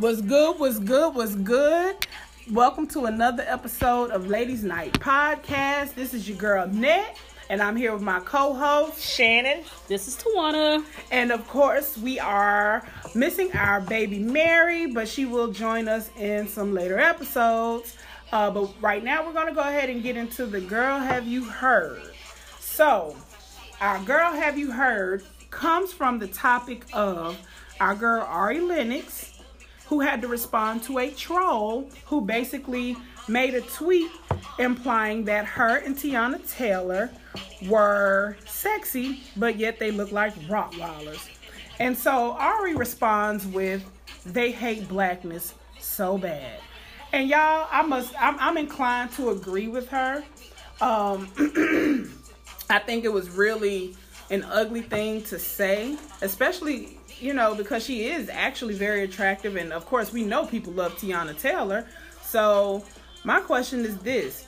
Was good, was good, was good. Welcome to another episode of Ladies Night Podcast. This is your girl Net, and I'm here with my co-host Shannon. This is Tawana. And of course, we are missing our baby Mary, but she will join us in some later episodes. Uh, but right now, we're gonna go ahead and get into the girl. Have you heard? So, our girl. Have you heard? Comes from the topic of our girl Ari Lennox who had to respond to a troll who basically made a tweet implying that her and Teyana Taylor were sexy, but yet they look like Rottweilers. And so Ari responds with, they hate blackness so bad. And y'all, I must, I'm, I'm inclined to agree with her. Um, I think it was really an ugly thing to say, especially you know, because she is actually very attractive. And of course, we know people love Teyana Taylor. So, my question is this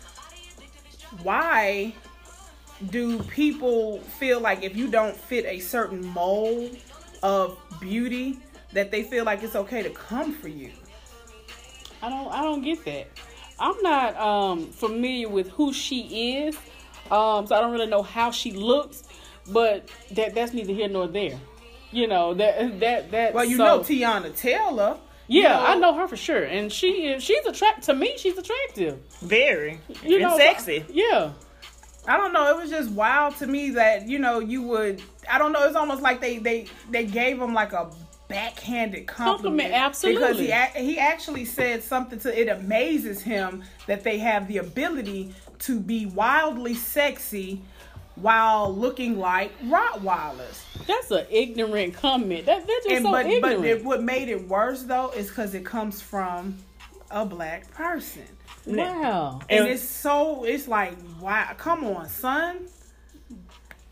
why do people feel like if you don't fit a certain mold of beauty, that they feel like it's okay to come for you? I don't I don't get that. I'm not um, familiar with who she is, um, so I don't really know how she looks. But that that's neither here nor there. You know that that that. Well, you so, know Teyana Taylor. Yeah, you know, I know her for sure, and she is she's attract to me. She's attractive, very, you and know, sexy. Yeah, I don't know. It was just wild to me that you know you would. I don't know. It's almost like they they they gave him like a backhanded compliment. compliment absolutely. Because he he actually said something to it amazes him that they have the ability to be wildly sexy while looking like Rottweilers. That's an ignorant comment. That, that's just and, so but, ignorant. But it, what made it worse though is because it comes from a black person. Wow. And, and it's so it's like wow, come on, son.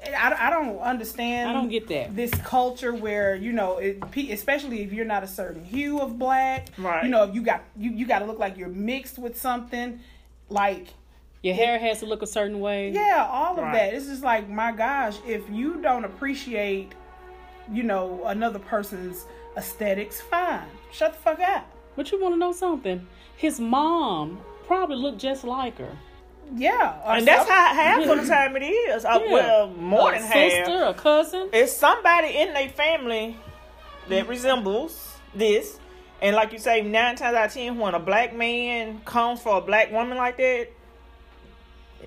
I, I don't understand. I don't get that. This culture where you know, it, especially if you're not a certain hue of black, right? You know, if you got you you got to look like you're mixed with something, like your hair has to look a certain way. Yeah, all of right. that. It's just like, my gosh, if you don't appreciate, you know, another person's aesthetics, fine. Shut the fuck up. But you want to know something? His mom probably looked just like her. Yeah, and that's how half of the time it is. Uh, yeah. Well, more a than half. sister, half. a cousin. It's somebody in their family that resembles this. And like you say, nine times out of ten, when a black man comes for a black woman like that,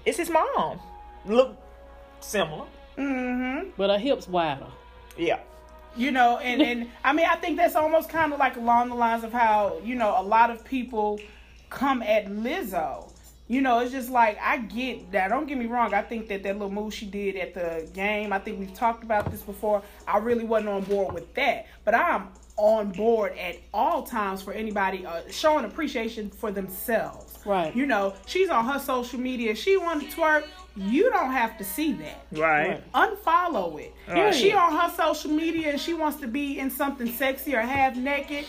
it's his mom. Look similar. Mm-hmm. But her hips wider. Yeah. You know, and, and I mean, I think that's almost kind of like along the lines of how, you know, a lot of people come at Lizzo. You know, it's just like, I get that. Don't get me wrong. I think that that little move she did at the game, I think we've talked about this before. I really wasn't on board with that. But I'm on board at all times for anybody uh, showing appreciation for themselves. Right. You know, she's on her social media. She want to twerk. You don't have to see that. Right. Unfollow it. Right. She on her social media and she wants to be in something sexy or half naked.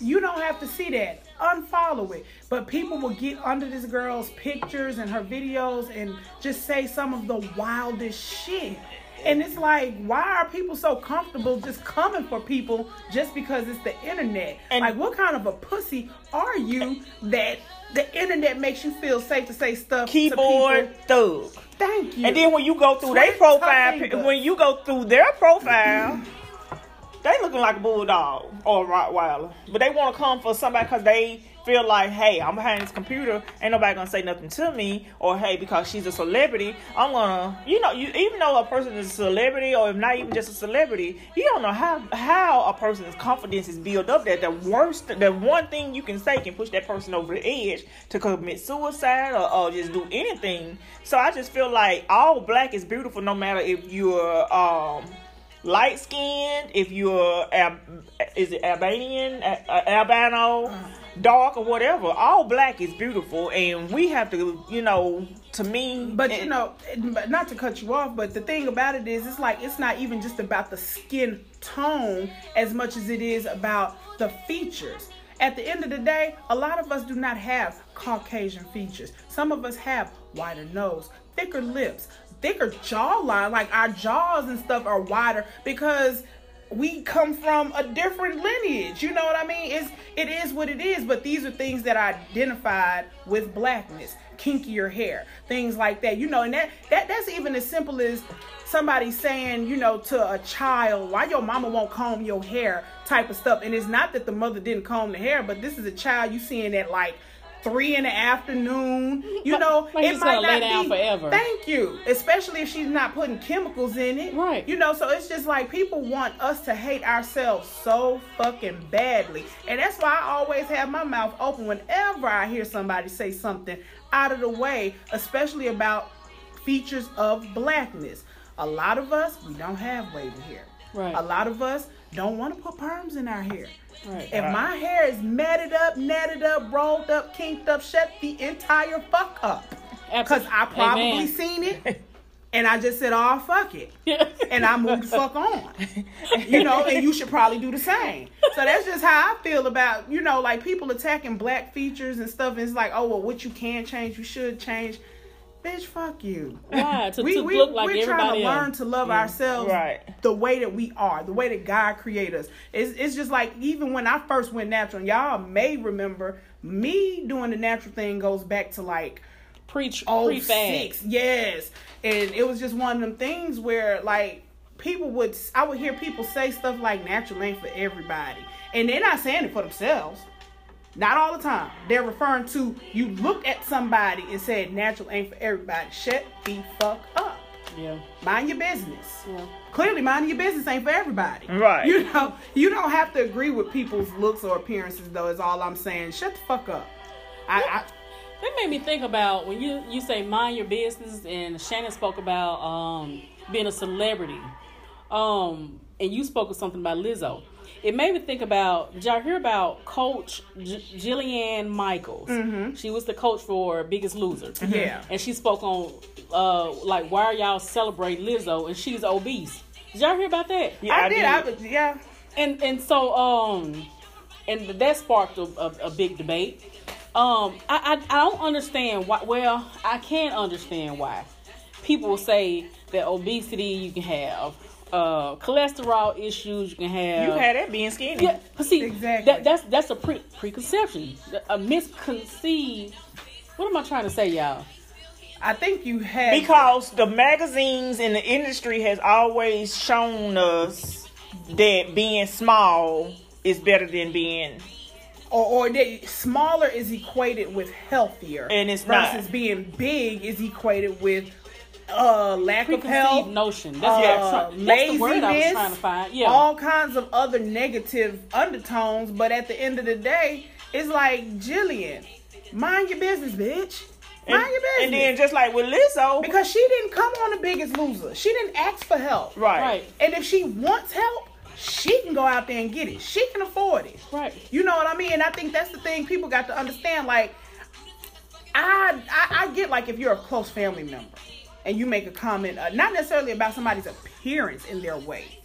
You don't have to see that. Unfollow it. But people will get under this girl's pictures and her videos and just say some of the wildest shit. And it's like, why are people so comfortable just coming for people just because it's the internet? And like, what kind of a pussy are you that the internet makes you feel safe to say stuff? Keyboard thug. Thank you. And then when you go through their profile, when you go through their profile, they looking like a bulldog or a Rottweiler, but they want to come for somebody because they feel like, hey, I'm behind this computer, ain't nobody gonna say nothing to me, or hey, because she's a celebrity, I'm gonna, you know, you even though a person is a celebrity, or if not even just a celebrity, you don't know how how a person's confidence is built up. That the worst, the one thing you can say can push that person over the edge to commit suicide or, or just do anything. So I just feel like all black is beautiful, no matter if you're um light skinned, if you're is it Albanian, albino, dark or whatever, all black is beautiful, and we have to, you know, to me. But you know, not to cut you off, but the thing about it is, it's like it's not even just about the skin tone as much as it is about the features. At the end of the day, a lot of us do not have Caucasian features. Some of us have wider nose, thicker lips, thicker jawline. Like our jaws and stuff are wider because we come from a different lineage. You know what I mean? It's it is what it is, but these are things that are identified with blackness, kinkier hair, things like that. You know, and that that that's even as simple as somebody saying, you know, to a child, why your mama won't comb your hair type of stuff. And it's not that the mother didn't comb the hair, but this is a child you seeing at like three in the afternoon. You know, it's like it might not be forever. Thank you, especially if she's not putting chemicals in it. Right. You know, so it's just like people want us to hate ourselves so fucking badly, and that's why I always have my mouth open whenever I hear somebody say something out of the way, especially about features of blackness. A lot of us we don't have wavy hair. Right. A lot of us don't want to put perms in our hair. Right. If my hair is matted up, netted up, rolled up, kinked up, shut the entire fuck up. Because I probably Amen. seen it and I just said, oh, fuck it. and I moved the fuck on. You know, and you should probably do the same. So that's just how I feel about, you know, like people attacking black features and stuff. And it's like, oh, well, what you can change, you should change. Bitch, fuck you. To, we, to we, look like we're trying to learn else. to love Yeah. ourselves Right. the way that we are, the way that God created us. It's, it's just like even when I first went natural, and y'all may remember me doing the natural thing goes back to like Preach, oh six, yes, and it was just one of them things where like people would I would hear people say stuff like natural ain't for everybody, and they're not saying it for themselves. Not all the time. They're referring to you looked at somebody and said natural ain't for everybody. Shut the fuck up. Yeah. Mind your business. Yeah. Clearly, minding your business ain't for everybody. Right. You know, you don't have to agree with people's looks or appearances, though. Is all I'm saying. Shut the fuck up. I, I That made me think about when you you say mind your business, and Shannon spoke about um, being a celebrity, um, and you spoke of something about Lizzo. It made me think about. Did y'all hear about Coach J- Jillian Michaels? Mm-hmm. She was the coach for Biggest Loser. Yeah. and she spoke on uh, like why are y'all celebrate Lizzo and she's obese. Did y'all hear about that? Yeah, I, I did. I was, yeah. and and so um and that sparked a, a, a big debate um I, I i don't understand why well i can't understand why people say that obesity you can have uh cholesterol issues you can have You had that being skinny. yeah but see Exactly. that, that's that's a pre- preconception a misconceived what am i trying to say y'all I think you had Because the magazines in the industry has always shown us that being small is better than being or, or that smaller is equated with healthier, And it's versus not. being big is equated with uh lack of health, notion that's, uh, what I'm trying, that's the word i was trying to find yeah all kinds of other negative undertones. But at the end of the day, it's like Jillian, mind your business, bitch. and, Mind your business. and then just like with Lizzo, because she didn't come on the Biggest Loser. She didn't ask for help. right, right And if she wants help, she can go out there and get it. She can afford it. right You know what I mean? And I think that's the thing people got to understand. Like, I, I, I get like if you're a close family member and you make a comment, uh, not necessarily about somebody's appearance in their weight.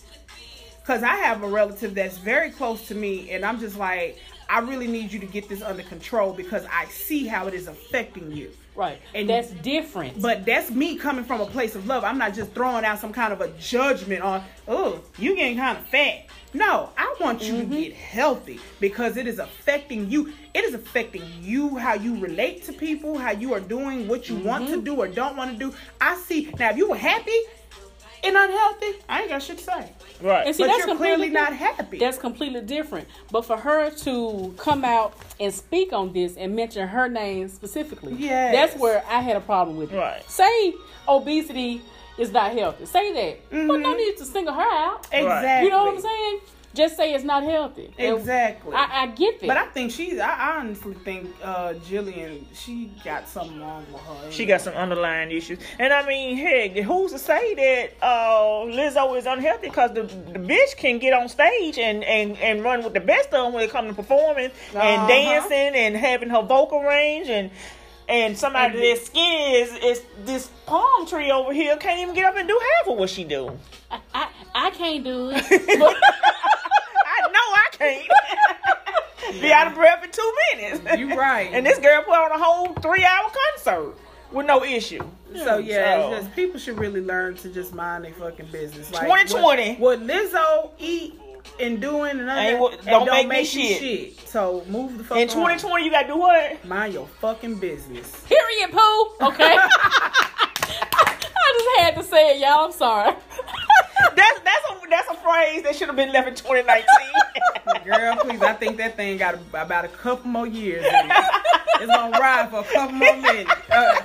Because I have a relative that's very close to me, and I'm just like, I really need you to get this under control because I see how it is affecting you. Right And- that's different But that's me coming from a place of love. I'm not just throwing out some kind of a judgment on, oh, you getting kind of fat. No, I want you Mm-hmm. to get healthy because it is affecting you. It is affecting you, how you relate to people, how you are doing what you want Mm-hmm. to do or don't want to do. I see. Now, if you were happy and unhealthy, I ain't got shit to say. right. And see, but that's you're clearly not happy. That's completely different. But for her to come out and speak on this and mention her name specifically, Yes. that's where I had a problem with it. Right. Say obesity is not healthy. Say that. But Mm-hmm. no need to single her out. exactly. You know what I'm saying? Just say it's not healthy. Exactly. I, I get that. but I think she's. I I honestly think uh, Jillian. She got something wrong with her. She got some underlying issues, and I mean, heck, who's to say that uh, Lizzo is unhealthy? Because the, the bitch can get on stage and, and, and run with the best of them when it comes to performing Uh-huh. and dancing and having her vocal range and and somebody And- that's skinny is, is this palm tree over here can't even get up and do half of what she do. I, I, I can't do it. But, I know I can't. Be out of breath in two minutes. You right. and this girl put on a whole three hour concert. with no issue. So yeah, So- just people should really learn to just mind their fucking business. Like 2020. What, what Lizzo eat and doing and, Ain't other, what- and don't don't, make me make, you shit. shit. So move the fuck In 2020, you gotta do what? Mind your fucking business. Period, poo. Okay. I just had to say it, y'all. I'm sorry. That's that's a that's a phrase that should have been left in 2019. Girl, please, I think that thing got about a couple more years in it. It's gonna ride for a couple more minutes. Uh,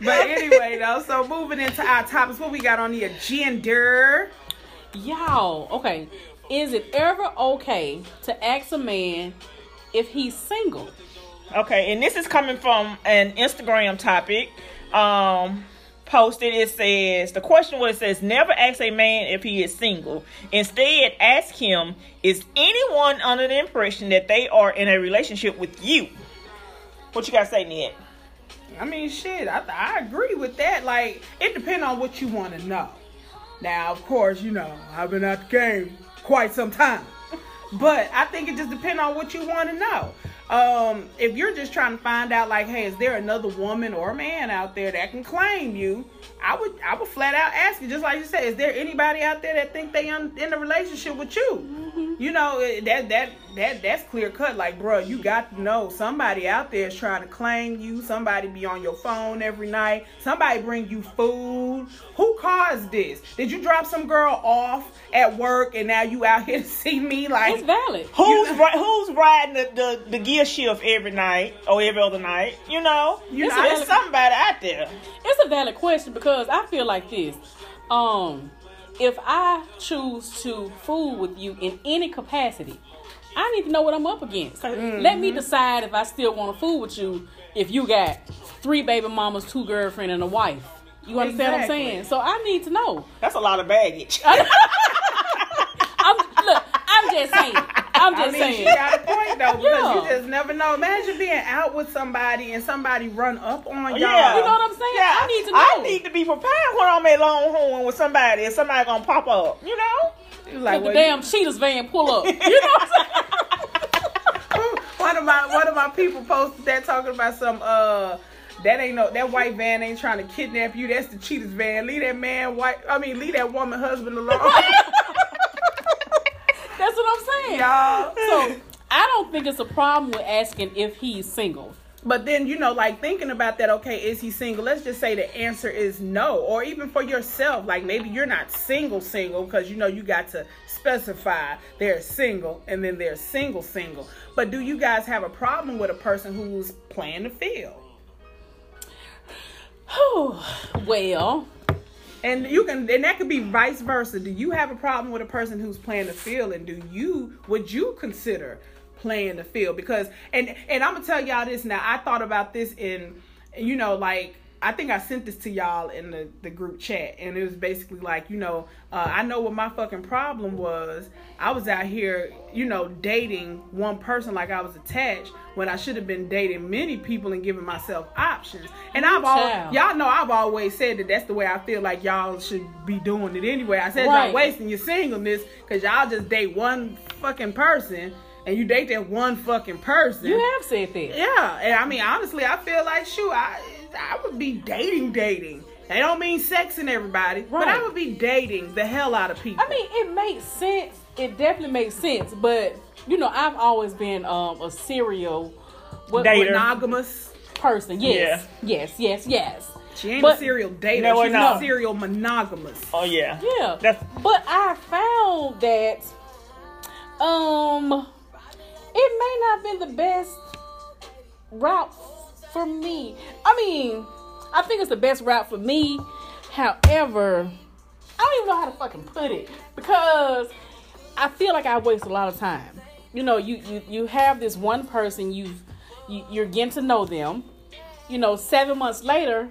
but anyway, though, so moving into our topics, what we got on the agenda? Y'all, okay. Is it ever okay to ask a man if he's single? Okay, and this is coming from an Instagram topic. Um, posted it says the question was it says never ask a man if he is single. Instead, ask him is anyone under the impression that they are in a relationship with you. What you gotta say, Ned? I mean, shit, I, I agree with that. Like, it depends on what you want to know. Now, of course, you know, I've been at the game quite some time. But I think it just depends on what you want to know. Um, if you're just trying to find out, like, hey, is there another woman or man out there that can claim you? I would, I would flat out ask you, just like you said, is there anybody out there that think they un, in a relationship with you? You know that that that that's clear cut. Like, bro, you got to know somebody out there is trying to claim you. Somebody be on your phone every night. Somebody bring you food. Who caused this? Did you drop some girl off at work and now you out here to see me? Like, It's valid. Who's ri- who's riding the, the, the gear shift every night or every other night? You know, You know, there's somebody out there. It's a valid question because I feel like this. Um, if I choose to fool with you in any capacity, I need to know what I'm up against. Let me decide if I still want to fool with you if you got three baby mamas, two girlfriend, and a wife. You understand what I'm saying? So I need to know. That's a lot of baggage. I'm, look, I'm just saying. I'm I just mean, she saying. got a point though because Yeah. you just never know. Imagine being out with somebody and somebody run up on y'all. Yeah. You know what I'm saying? Yeah, I need to know. I need to be prepared when I'm at Longhorn with somebody and somebody gonna pop up. You know? You like, the damn Cheaters van pull up. You know what I'm saying? one of my one of my people posted that talking about some uh. That ain't no that white van ain't trying to kidnap you. That's the Cheaters van. Leave that man white. I mean, leave that woman husband alone. That's what I'm saying. Y'all. So I don't think it's a problem with asking if he's single. But then, you know, like thinking about that, okay, is he single? Let's just say the answer is no. Or even for yourself, like maybe you're not single, single, because you know you got to specify they're single and then they're single, single. But do you guys have a problem with a person who's playing the field? Well, And you can, and that could be vice versa. Do you have a problem with a person who's playing the field, and do you would you consider playing the field? Because and and I'm gonna tell y'all this now. I thought about this in, you know, like I think I sent this to y'all in the the group chat, and it was basically like, you know, uh, I know what my fucking problem was. I was out here, you know, dating one person like I was attached when I should have been dating many people and giving myself options. And I've always, y'all know I've always said that that's the way I feel like y'all should be doing it anyway. I said Right. y'all wasting your singleness because y'all just date one fucking person and you date that one fucking person. you have said that. Yeah, and I mean honestly, I feel like shoot, I I would be dating dating. They don't mean sexing everybody, but I would be dating the hell out of people. I mean, it makes sense. It definitely makes sense. But you know, I've always been um, a serial what, Dater. monogamous. person. Yes, yes, yes, yes. She ain't But- a serial dater. No, She's not. a serial monogamous. Oh yeah. Yeah. That's But I found that um it may not have been the best route for me. I mean, I think it's the best route for me. However, I don't even know how to fucking put it because I feel like I waste a lot of time. You know, you you you have this one person you've you, you're getting to know them. You know, seven months later,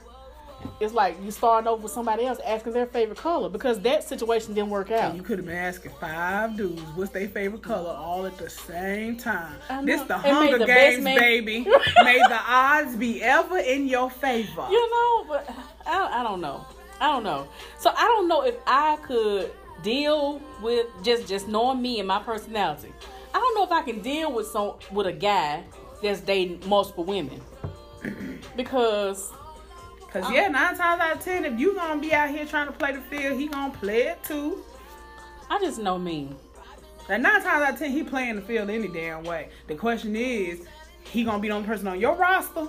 it's like you starting over with somebody else asking their favorite color because that situation didn't work out. You could have been asking five dudes what's their favorite color all at the same time. This the Hunger the Games, man- baby. May the odds be ever in your favor. You know, but I, I don't know. I don't know. So I don't know if I could deal with just just knowing me and my personality. I don't know if I can deal with some with a guy that's dating multiple women because Cause yeah, nine times out of ten, if you gonna be out here trying to play the field, he gonna play it too. I just know me. Like nine times out of ten, he playing the field any damn way. The question is, he gonna be the only person on your roster?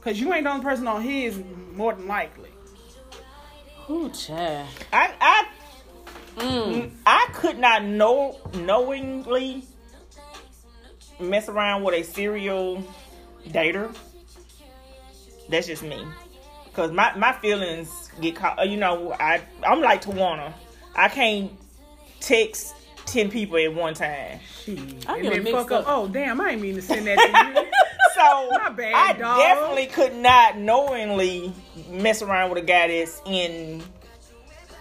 Cause you ain't the only person on his, more than likely. Ooh, child. I I Mm. I could not know knowingly mess around with a serial dater. That's just me. Cause my, my feelings get caught. Uh, you know, I I'm like Tawana. I can't text ten people at one time. Shit. I and get then mixed fuck up. up. Oh damn, I ain't mean to send that to you. So My bad, I dog. definitely could not knowingly mess around with a guy that's in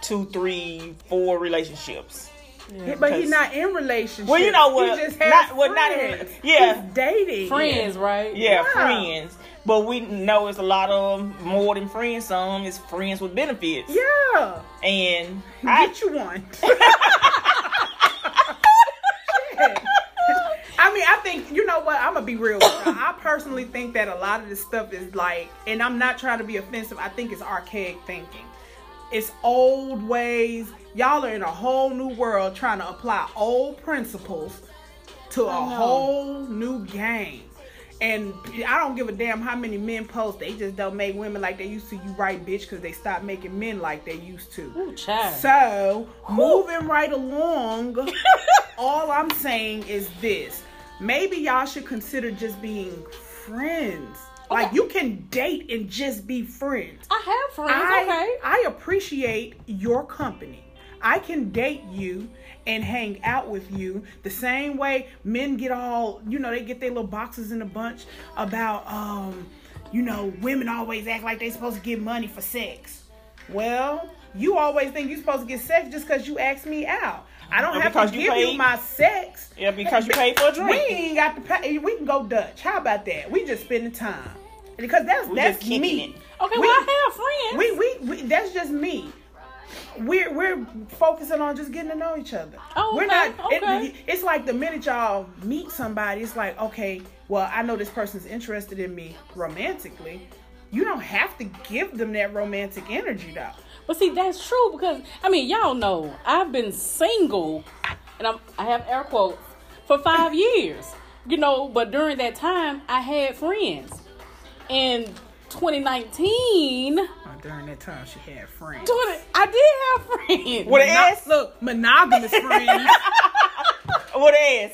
two, three, four relationships. Yeah, but he's not in relationship. Well, you know what? He just has Not- well, not in- friends. yeah. He's dating. Friends, right? Yeah, Yeah. friends. But we know it's a lot of more than friends. Some is friends with benefits. Yeah. And I, Get you one. I mean, I think you know what? I'm gonna be real. With you. I personally think that a lot of this stuff is like, and I'm not trying to be offensive. I think it's archaic thinking. It's old ways. Y'all are in a whole new world trying to apply old principles to a whole new game. And I don't give a damn how many men post. They just don't make women like they used to. You right, bitch, because they stopped making men like they used to. Ooh. So, moving right along, all I'm saying is this. Maybe y'all should consider just being friends. Oh. Like you can date and just be friends. I have friends. I, okay. I appreciate your company. I can date you and hang out with you the same way men get all, you know, they get their little boxes in a bunch about, um, you know, women always act like they supposed to get money for sex. Well, you always think you're supposed to get sex just because you asked me out. I don't have to you give you paid. my sex. yeah, because you paid for a drink. We ain't got to pay. We can go Dutch. How about that? We just spending time because that's We that's me. it. Okay, We- well, I have friends. we, we we that's just me. We're we're focusing on just getting to know each other. Oh, we're okay, not. it- okay. it's like the minute y'all meet somebody, it's like okay, well I know this person's interested in me romantically. You don't have to give them that romantic energy though. But see, that's true because I mean, y'all know I've been single, and I'm I have air quotes for five years. You know, but during that time, I had friends. In 2019, 20, Oh, during that time, she had friends. I did have friends. With an Mono- ass? look, monogamous friends. What ass?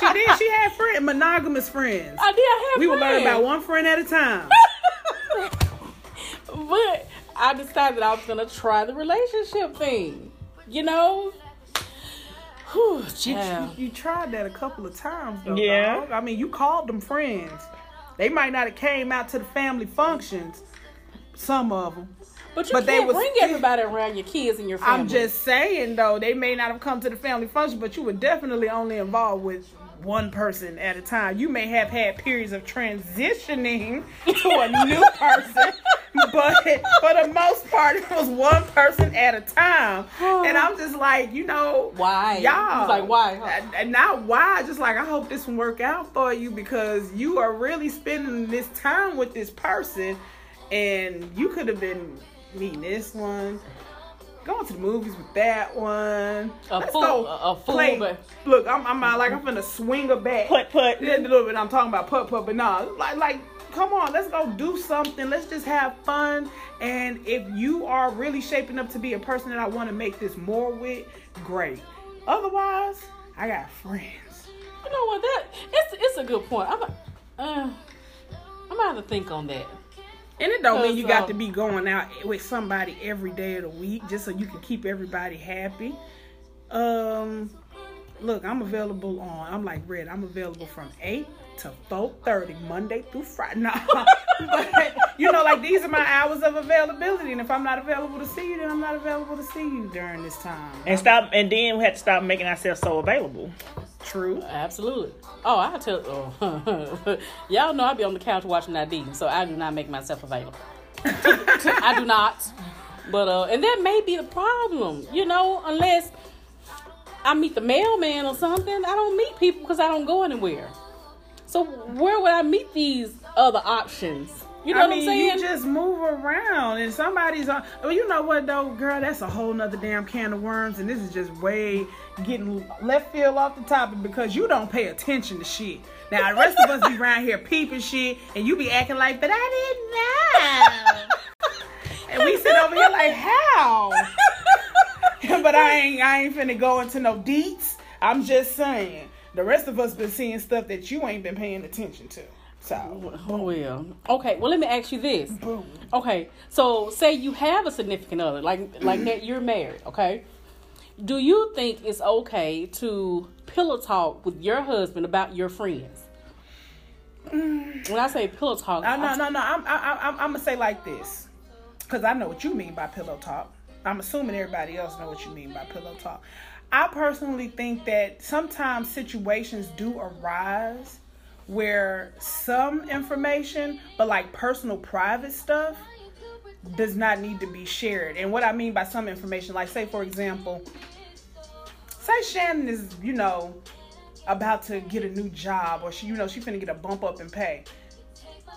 she did. She had friends, monogamous friends. I did have friends. We would learn friends. about one friend at a time. But I decided I was gonna try the relationship thing. You know? Whew, You, you tried that a couple of times though. Yeah. dog. I mean, you called them friends. They might not have came out to the family functions. Some of them. But you but can't was bring still- everybody around your kids and your family. I'm just saying though, they may not have come to the family function, but you were definitely only involved with one person at a time. You may have had periods of transitioning to a new person, but for the most part, it was one person at a time. And I'm just like, you know, Why? y'all? He's like, why, huh? And- And not why, just like I hope this one work out for you because you are really spending this time with this person, and you could have been meeting this one, going to the movies with that one. A Let's fool- go a- a fool, play- but- Look, I'm, I'm out like I'm finna swing a bat. Put put. A little bit. I'm talking about putt putt, but nah, like like come on, let's go do something. Let's just have fun. And if you are really shaping up to be a person that I want to make this more with, great. Otherwise, I got friends. You know what? That it's it's a good point. I'm uh, I'm gonna have to think on that. And it don't mean you got to be going out with somebody every day of the week just so you can keep everybody happy. Um, look, I'm available on. I'm like Red. I'm available from eight to four thirty Monday through Friday. No, but you know, like these are my hours of availability. And if I'm not available to see you, then I'm not available to see you during this time. And stop. And then we had to stop making ourselves so available. True. Absolutely. Oh, I tell. Oh. Y'all know I be on the couch watching that ID, so I do not make myself available. I do not. But uh, and that may be the problem, you know, unless I meet the mailman or something. I don't meet people because I don't go anywhere. So where would I meet these other options? You know I what mean, I'm saying? you just move around, and somebody's on. Well, you know what though, girl? That's a whole nother damn can of worms, and this is just way getting left field off the topic because you don't pay attention to shit. Now the rest of us be around here peeping shit, and you be acting like, but I didn't know. and we sit over here like, how? but I ain't, I ain't finna go into no deets. I'm just saying, the rest of us been seeing stuff that you ain't been paying attention to. So, Oh, well, okay. Well, let me ask you this. boom. Okay, so say you have a significant other, like like that you're married. Okay, do you think it's okay to pillow talk with your husband about your friends? When I say pillow talk, Uh, no, no, no. I'm, I, I'm, I'm gonna say like this, because I know what you mean by pillow talk. I'm assuming everybody else know what you mean by pillow talk. I personally think that sometimes situations do arise where some information, but like personal, private stuff, does not need to be shared. And what I mean by some information, like say for example, say Shannon is, you know, about to get a new job or she, you know, she finna get a bump up in pay.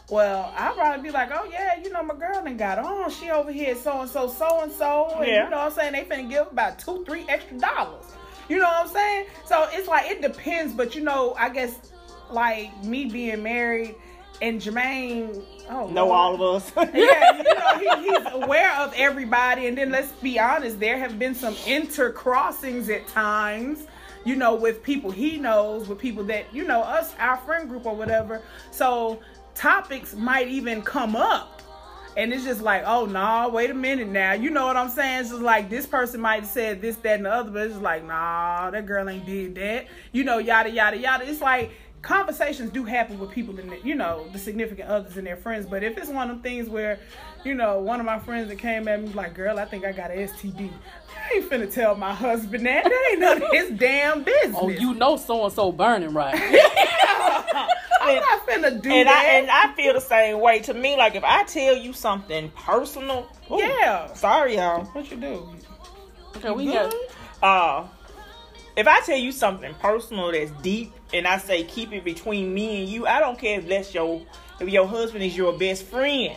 Well, I'd probably be like, oh yeah, you know, my girl done got on. She over here so and so, so and so, and you know what I'm saying? They finna give about two, three extra dollars. You know what I'm saying? So it's like it depends, but you know, I guess like me being married and Jermaine, oh, Know Lord. all of us. yeah, you know, he, he's aware of everybody. And then let's be honest, there have been some intercrossings at times, you know, with people he knows, with people that, you know, us, our friend group or whatever. So topics might even come up. And it's just like, oh, nah, wait a minute now. You know what I'm saying? It's just like this person might have said this, that, and the other, but it's just like, nah, that girl ain't did that. You know, yada, yada, yada. It's like, conversations do happen with people in the, you know the significant others and their friends but if it's one of them things where you know one of my friends that came at me was like girl i think i got an std i ain't finna tell my husband that that ain't none of his damn business oh, you know so and so burning right. i'm not finna do and that I and I feel the same way. To me, like if I tell you something personal, ooh, yeah Sorry, y'all. what you do Okay, we got. Uh, if I tell you something personal that's deep, and I say keep it between me and you, I don't care if that's your if your husband is your best friend.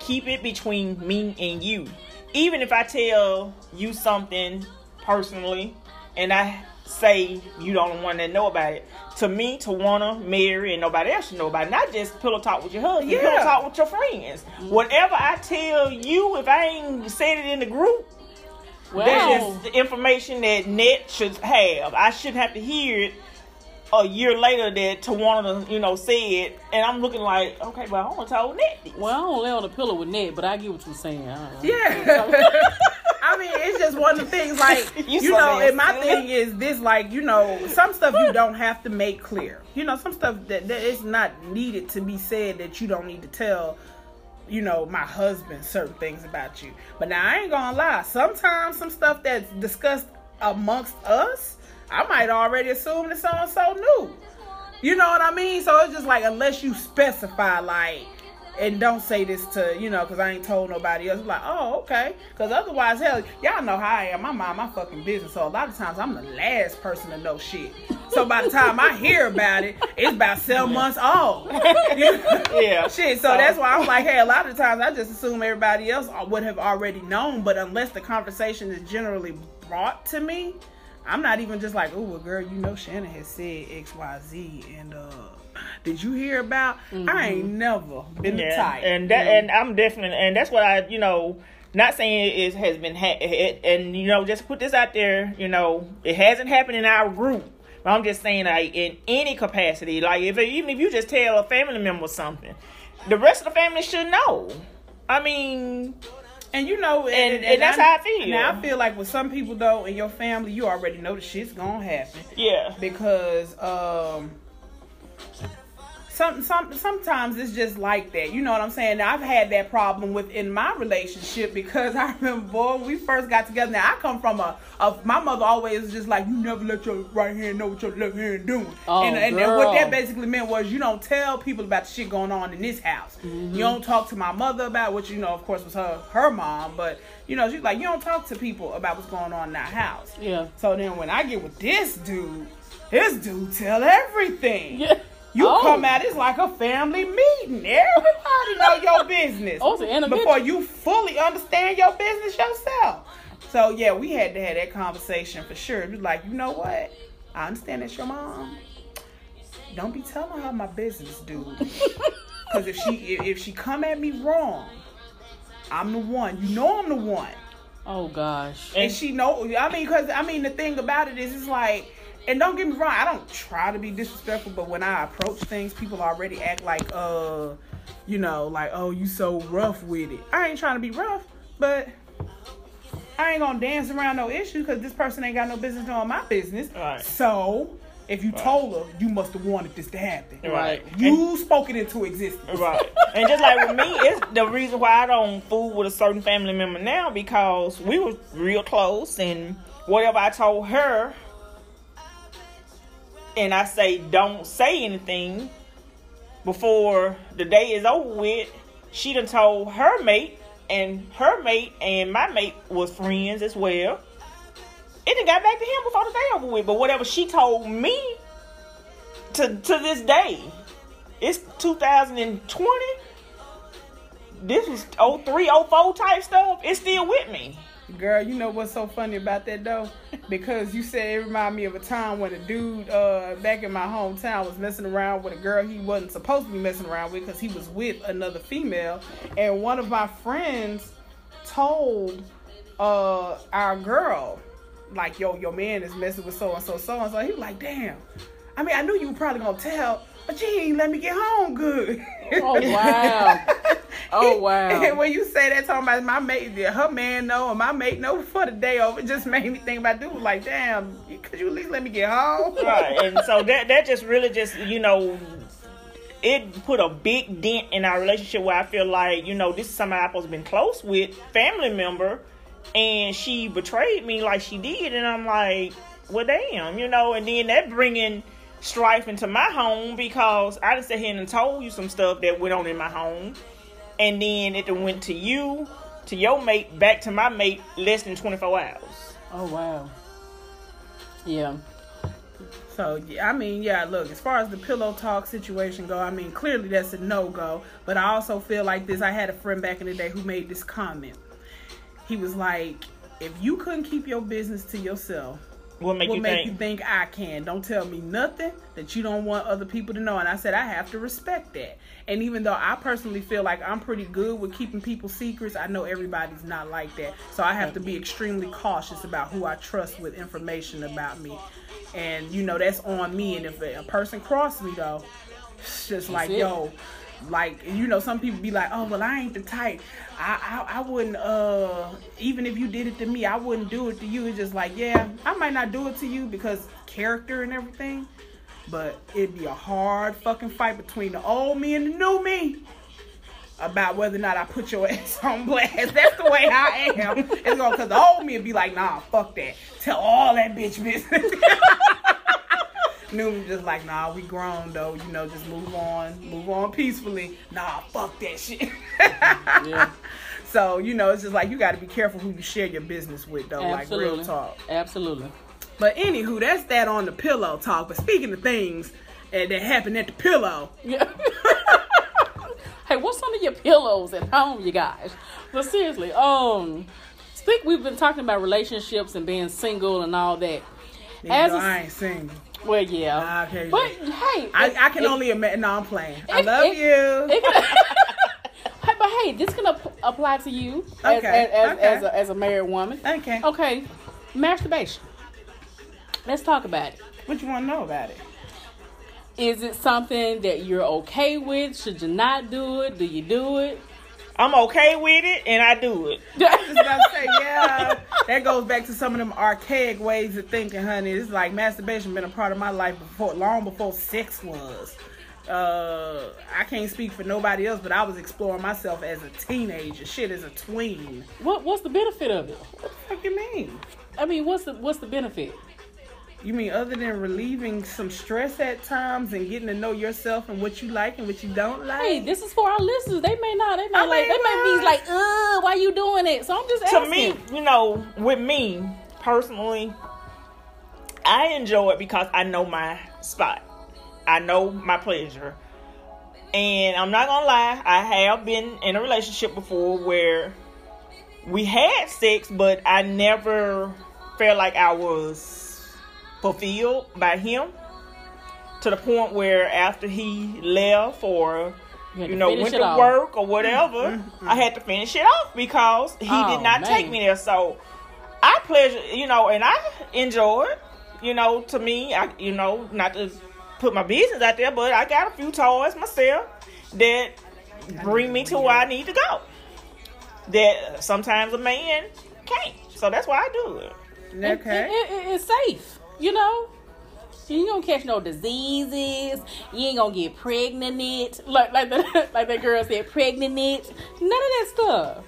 Keep it between me and you. Even if I tell you something personally, and I say you don't want to know about it. To me, to wanna marry and nobody else should know about it. Not just pillow talk with your husband, pillow Yeah. talk with your friends. Whatever I tell you, if I ain't said it in the group, Well, that's the information that Net should have. I shouldn't have to hear it a year later that Tawana, you know, said, and I'm looking like, okay, well, I want to told Net. this. well, I don't lay on the pillow with Ned, but I get what you're saying. I don't know. Yeah. I mean, it's just one of the things like You you, know, and my thing is this like, you know, some stuff you don't have to make clear. You know, some stuff that, that is not needed to be said that you don't need to tell, you know, my husband certain things about you. But now I ain't gonna lie, sometimes some stuff that's discussed amongst us, I might already assume that so and so knew. You know what I mean? So it's just like unless you specify like and don't say this to you know because I ain't told nobody else. Like oh okay, because otherwise hell y'all know how I am. I mind my fucking business. So a lot of times I'm the last person to know shit. So by the time I hear about it, it's about seven months old. Yeah. Shit, so that's why I'm like, hey, a lot of times I just assume everybody else would have already known, but unless the conversation is generally brought to me, I'm not even just like, oh, well, girl, you know Shannon has said X, Y, Z, and uh, did you hear about? I ain't never been the Yeah, type. and that, and I'm definitely, and that's what I, you know, not saying it has been, ha- it, and you know, just put this out there, you know, it hasn't happened in our group. But I'm just saying, like in any capacity, like if even if you just tell a family member something, the rest of the family should know. I mean, And you know, And- and that's how I feel. Now I feel like with some people though in your family, you already know the shit's gonna happen. yeah, because um some, some sometimes it's just like that. You know what I'm saying? Now, I've had that problem within my relationship because I remember boy, when we first got together. Now I come from a, a my mother always was just like you never let your right hand know what your left hand doing. Oh, and and, and what that basically meant was you don't tell people about the shit going on in this house. Mm-hmm. You don't talk to my mother about which you know of course was her her mom, but you know she's like you don't talk to people about what's going on in that house. Yeah. So then when I get with this dude, this dude tell everything. Yeah. You Oh. come out, it's like a family meeting. Everybody know your business. Oh, it's. Before you fully understand your business yourself. So yeah, we had to have that conversation for sure. It was like, you know what? I understand that's your mom. Don't be telling her my business, dude. Cause if she if, she come at me wrong, I'm the one. You know I'm the one. Oh gosh. And she know. I mean, cause I mean the thing about it is, it's like, and don't get me wrong. I don't try to be disrespectful, but when I approach things, people already act like, uh, you know, like, oh, you so rough with it. I ain't trying to be rough, but I ain't gonna dance around no issue because this person ain't got no business knowing my business. Right. So if you told her, you must have wanted this to happen. Right. You spoke it into existence. Right. And just like with me, it's the reason why I don't fool with a certain family member now because we were real close and whatever I told her and I say don't say anything before the day is over with, she done told her mate and her mate and my mate was friends as well. It done got back to him before the day over with. But whatever she told me to to this day, it's 2020. This was 03, 04 type stuff. It's still with me. Girl, you know what's so funny about that though? Because you said it reminded me of a time when a dude uh, back in my hometown was messing around with a girl he wasn't supposed to be messing around with because he was with another female. And one of my friends told uh, our girl, like, yo, your man is messing with so and so, so and so. He was like, damn. I mean, I knew you were probably gonna tell, but you ain't let me get home good. Oh, wow. Oh, wow. And when you say that, talking about my mate, her man know, and my mate know for the day over, it just made me think about dude. Like, damn, could you at least let me get home? Right. And so that that just really just, you know, it put a big dent in our relationship where I feel like, you know, this is somebody I'm supposed been close with, family member, and she betrayed me like she did, and I'm like, well, damn, you know, and then that bringing strife into my home because I just sat here and told you some stuff that went on in my home, and then it went to you, to your mate, back to my mate, less than 24 hours. Oh wow. Yeah. So yeah, I mean, yeah. Look, as far as the pillow talk situation go, I mean, clearly that's a no go. But I also feel like this. I had a friend back in the day who made this comment. He was like, "If you couldn't keep your business to yourself, What make what you make think? you think I can? Don't tell me nothing that you don't want other people to know." And I said, "I have to respect that." And even though I personally feel like I'm pretty good with keeping people secrets, I know everybody's not like that. So I have to be extremely cautious about who I trust with information about me. And you know that's on me. And if a person crosses me though, it's just like it. yo, like you know some people be like, oh well I ain't the type. I, I I wouldn't uh even if you did it to me, I wouldn't do it to you. It's just like yeah, I might not do it to you because character and everything. But it'd be a hard fucking fight between the old me and the new me about whether or not I put your ass on blast. That's the way I am. It's gonna because the old me would be like, nah, fuck that. Tell all that bitch business. New me just like, nah, we grown though. You know, just move on, move on peacefully. Nah, fuck that shit. Yeah. So you know, it's just like you got to be careful who you share your business with, though. Like Absolutely. real talk. Absolutely. But anywho, that's that on the pillow talk. But speaking of things uh, that happened at the pillow, Yeah. hey, what's under your pillows at home, you guys? But seriously, um, speak. We've been talking about relationships and being single and all that. As no, a- I ain't single. Well, yeah. Okay. But hey, I, it- I can it- only imagine. No, I'm playing. I love you. can- but hey, this can ap- apply to you as, Okay, as, as, okay. as, a, as a married woman. okay. Okay, masturbation. Let's talk about it. What you want to know about it? Is it something that you're okay with? Should you not do it? Do you do it? I'm okay with it, and I do it. Just about to say, yeah. That goes back to some of them archaic ways of thinking, honey. It's like masturbation been a part of my life before, long before sex was. Uh, I can't speak for nobody else, but I was exploring myself as a teenager, shit, as a tween. what What's the benefit of it? What the fuck you mean? I mean, what's the What's the benefit? You mean other than relieving some stress at times and getting to know yourself and what you like and what you don't like? Hey, this is for our listeners. They may not. They may I like. mean, They may be like, "Uh, why you doing it?" So I'm just asking. To me, you know, with me personally, I enjoy it because I know my spot. I know my pleasure. And I'm not gonna lie, I have been in a relationship before where we had sex, but I never felt like I was fulfilled by him to the point where after he left or You you know went it to off. work or whatever, mm, mm, mm. I had to finish it off because he Oh, did not take me there. So I pleasure, you know, and I enjoyed, you know, to me, I, you know, not to put my business out there, but I got a few toys myself that bring me to where I need to go. That sometimes a man can't. So that's why I do it. Okay. It, it, it's safe, you know. You ain't gonna catch no diseases. You ain't gonna get pregnant. Like like the, like that girl said, pregnant. None of that stuff.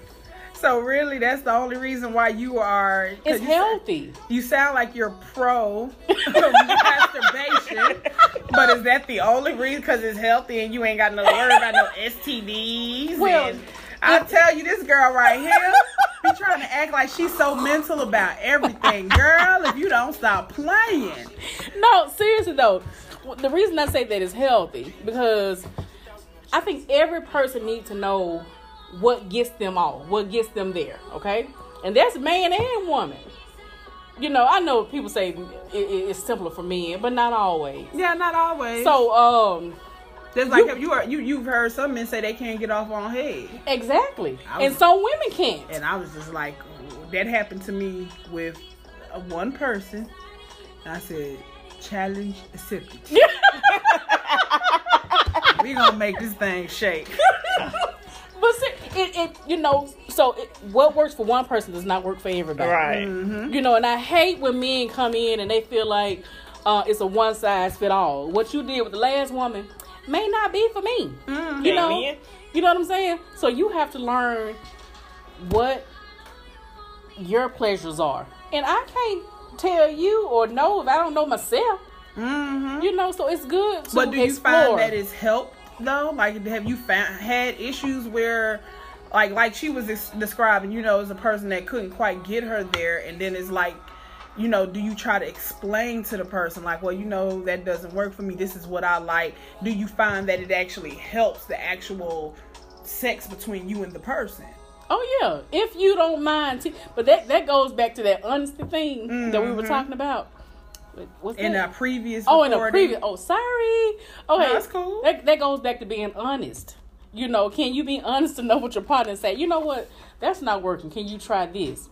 So really, that's the only reason why you are. It's you healthy. You sound like you're pro masturbation, but is that the only reason? Because it's healthy and you ain't got no worry about no STDs. Well, and I tell you, this girl right here, be trying to act like she's so mental about everything, girl. If you don't stop playing, No, seriously though, the reason I say that is healthy because I think every person needs to know what gets them off, what gets them there. Okay, and that's man and woman. You know, I know people say it, it, it's simpler for men, but not always. yeah, not always. So, um, there's like if you are you you've heard some men say they can't get off on head. exactly, was- and some women can't. And I was just like, that happened to me with uh, one person. I said, challenge accepted. we gonna make this thing shake. But see, it, it, you know, so it, what works for one person does not work for everybody. Right. You know, and I hate when men come in and they feel like uh, it's a one size fit all. What you did with the last woman may not be for me. You know, Amen. you know what I'm saying. So you have to learn what your pleasures are, and I can't tell you or know if I don't know myself. Mm-hmm. You know, so it's good to But do you explore. find that it's helped though? Like, have you found had issues where, like, like she was describing, you know, as a person that couldn't quite get her there, and then it's like. You know, do you try to explain to the person, like, well, you know, that doesn't work for me. This is what I like. Do you find that it actually helps the actual sex between you and the person? Oh yeah, if you don't mind, t- but that that goes back to that honesty thing that we were Mhm. talking about. What's In that? a previous oh, in a previous. Oh, sorry. Okay, that's cool. That that goes back to being honest. You know, can you be honest to know what your partner say? You know what? That's not working. Can you try this?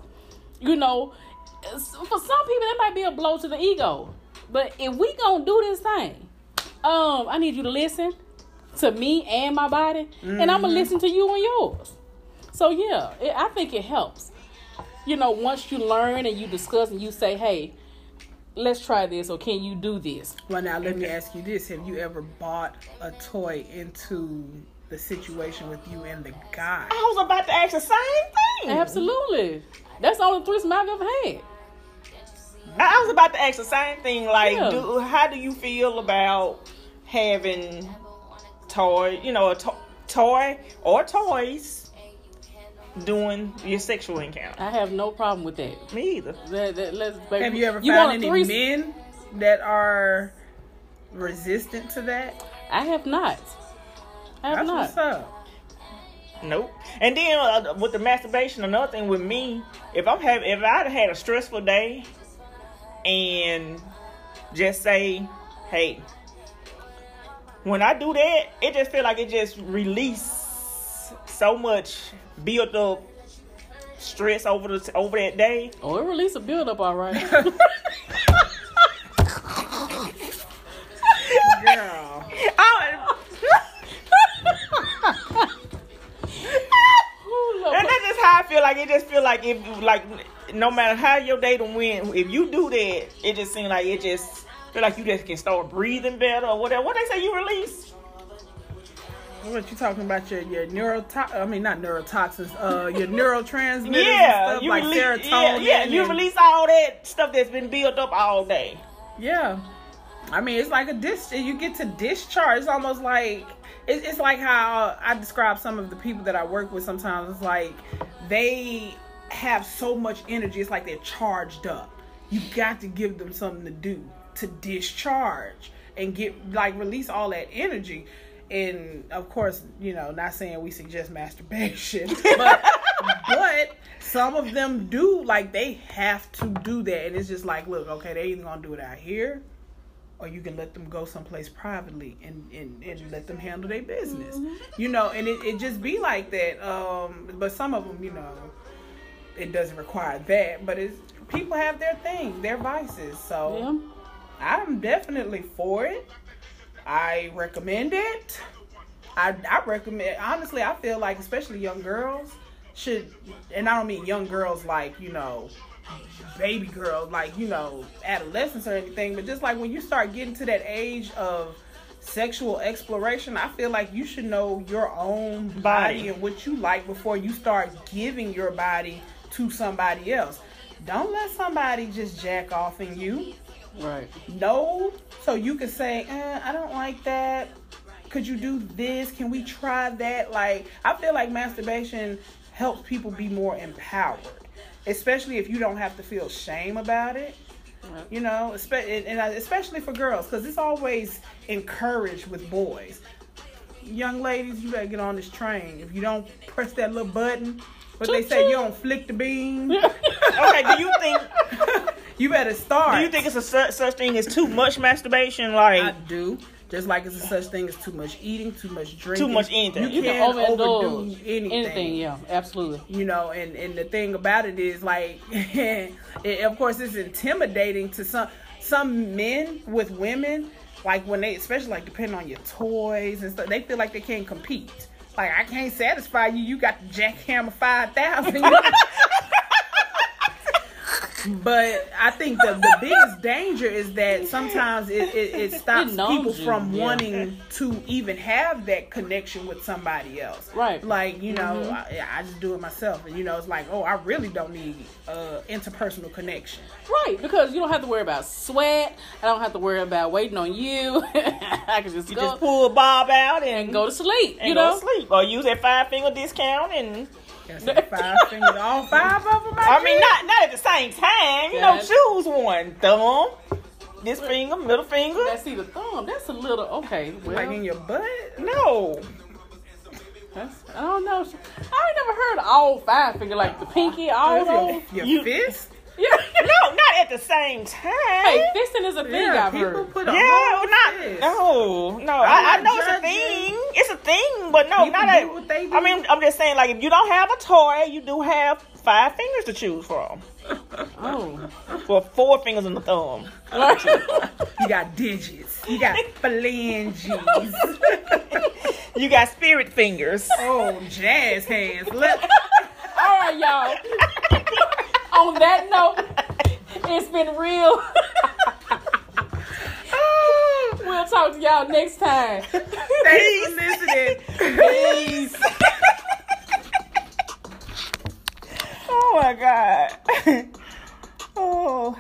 You know, for some people that might be a blow to the ego, but if we gonna do this thing, um, I need you to listen to me and my body, and I'm gonna listen to you and yours. So yeah, it, I think it helps. You know, once you learn and you discuss and you say, "Hey, let's try this," or "Can you do this?" Well, now let me ask you this: Have you ever bought a toy into the situation with you and the guy? I was about to ask the same thing. Absolutely, that's the only threesome I've ever had. I I was about to ask the same thing. Like, Yeah. do, how do you feel about having toy, you know, a to- toy or toys doing your sexual encounter? I have no problem with that. Me either. That- that- let's- baby, Have you ever want found any threesome? men that are resistant to that? I have not. I have That's not. what's up. Nope. And then uh, with the masturbation, another thing with me, if I'm having, if I'd had a stressful day, and just say, hey, when I do that, it just feel like it just release so much built up stress over the over that day. Oh, it released a buildup, all right. Girl. Oh, Ooh, Lord. and that's how I feel like it just feel like if like no matter how your day done win, if you do that, it just seems like it just feel like you just can start breathing better or whatever. What they say you release? What you talking about? Your your neuroto- I mean, not neurotoxins. Uh, your neurotransmitters. Yeah, stuff you like release. serotonin. Yeah, yeah, you and- release all that stuff that's been built up all day. Yeah. I mean, it's like a dis. You get to discharge. It's almost like it's, it's like how I describe some of the people that I work with. Sometimes it's like they have so much energy. It's like they're charged up. You got to give them something to do to discharge. and get like release all that energy. And of course, you know, not saying we suggest masturbation, but but some of them do like they have to do that, and it's just like, look, okay, they're either gonna do it out here, or you can let them go someplace privately and and, and let them handle their business, Mm-hmm. you know, and it, it just be like that. Um, but some of them, you know, it doesn't require that, but it's people have their thing, their vices, so. Yeah. I'm definitely for it. I recommend it. I, I recommend honestly I feel like especially young girls should and I don't mean young girls like, you know, baby girl, like, you know, adolescence or anything, but just like when you start getting to that age of sexual exploration, I feel like you should know your own body, Body. and what you like before you start giving your body to somebody else. Don't let somebody just jack off in you Right. no so you could say eh, i don't like that could you do this can we try that like i feel like masturbation helps people be more empowered especially if you don't have to feel shame about it you know and uh, especially for girls because it's always encouraged with boys. Young ladies you better get on this train. If you don't press that little button what they say you don't flick the bean Okay, do you think you better start. Do you think it's a such, such thing as too much masturbation? Like I do. Just like it's a such thing as too much eating, too much drinking, Too much anything. You, You can can't overindulge overdo anything. anything. Yeah, absolutely. You know, and and the thing about it is like, it, of course, it's intimidating to some some men with women. Like when they, especially like depending on your toys and stuff, they feel like they can't compete. Like I can't satisfy you. You got the jackhammer five thousand. But I think the, the biggest danger is that sometimes it, it, it stops It people you, from yeah. wanting to even have that connection with somebody else. Right. Like, you know, Mm-hmm. I, I just do it myself. And, you know, it's like, oh, I really don't need uh, interpersonal connection. Right, because you don't have to worry about sweat. I don't have to worry about waiting on you. I can just you go just pull Bob out and, and go to sleep. you know. sleep or use that five finger discount and That's like five fingers, all five of them. I mean not not at the same time. You know, choose one. Thumb, this finger, middle finger. That's see the thumb. That's a little okay. Well, like in your butt. No. that's, I don't know. I ain't never heard all five finger like the pinky, all those. Your, your You- fist. Yeah. No, not at the same time. Hey, fisting is a thing Yeah, I've people heard. put a yeah, whole well, not fist. no, no. I, I'm I know it's a judging. thing. It's a thing, but no, People not do at. what they do. I mean, I'm just saying, like, if you don't have a toy, you do have five fingers to choose from. Oh, Well, four fingers and a thumb. You got digits. You got phalanges. You got spirit fingers. oh, jazz hands. Look. all right, y'all. On that note, it's been real. we'll talk to y'all next time. Thanks for listening. Peace. Oh my god. Oh.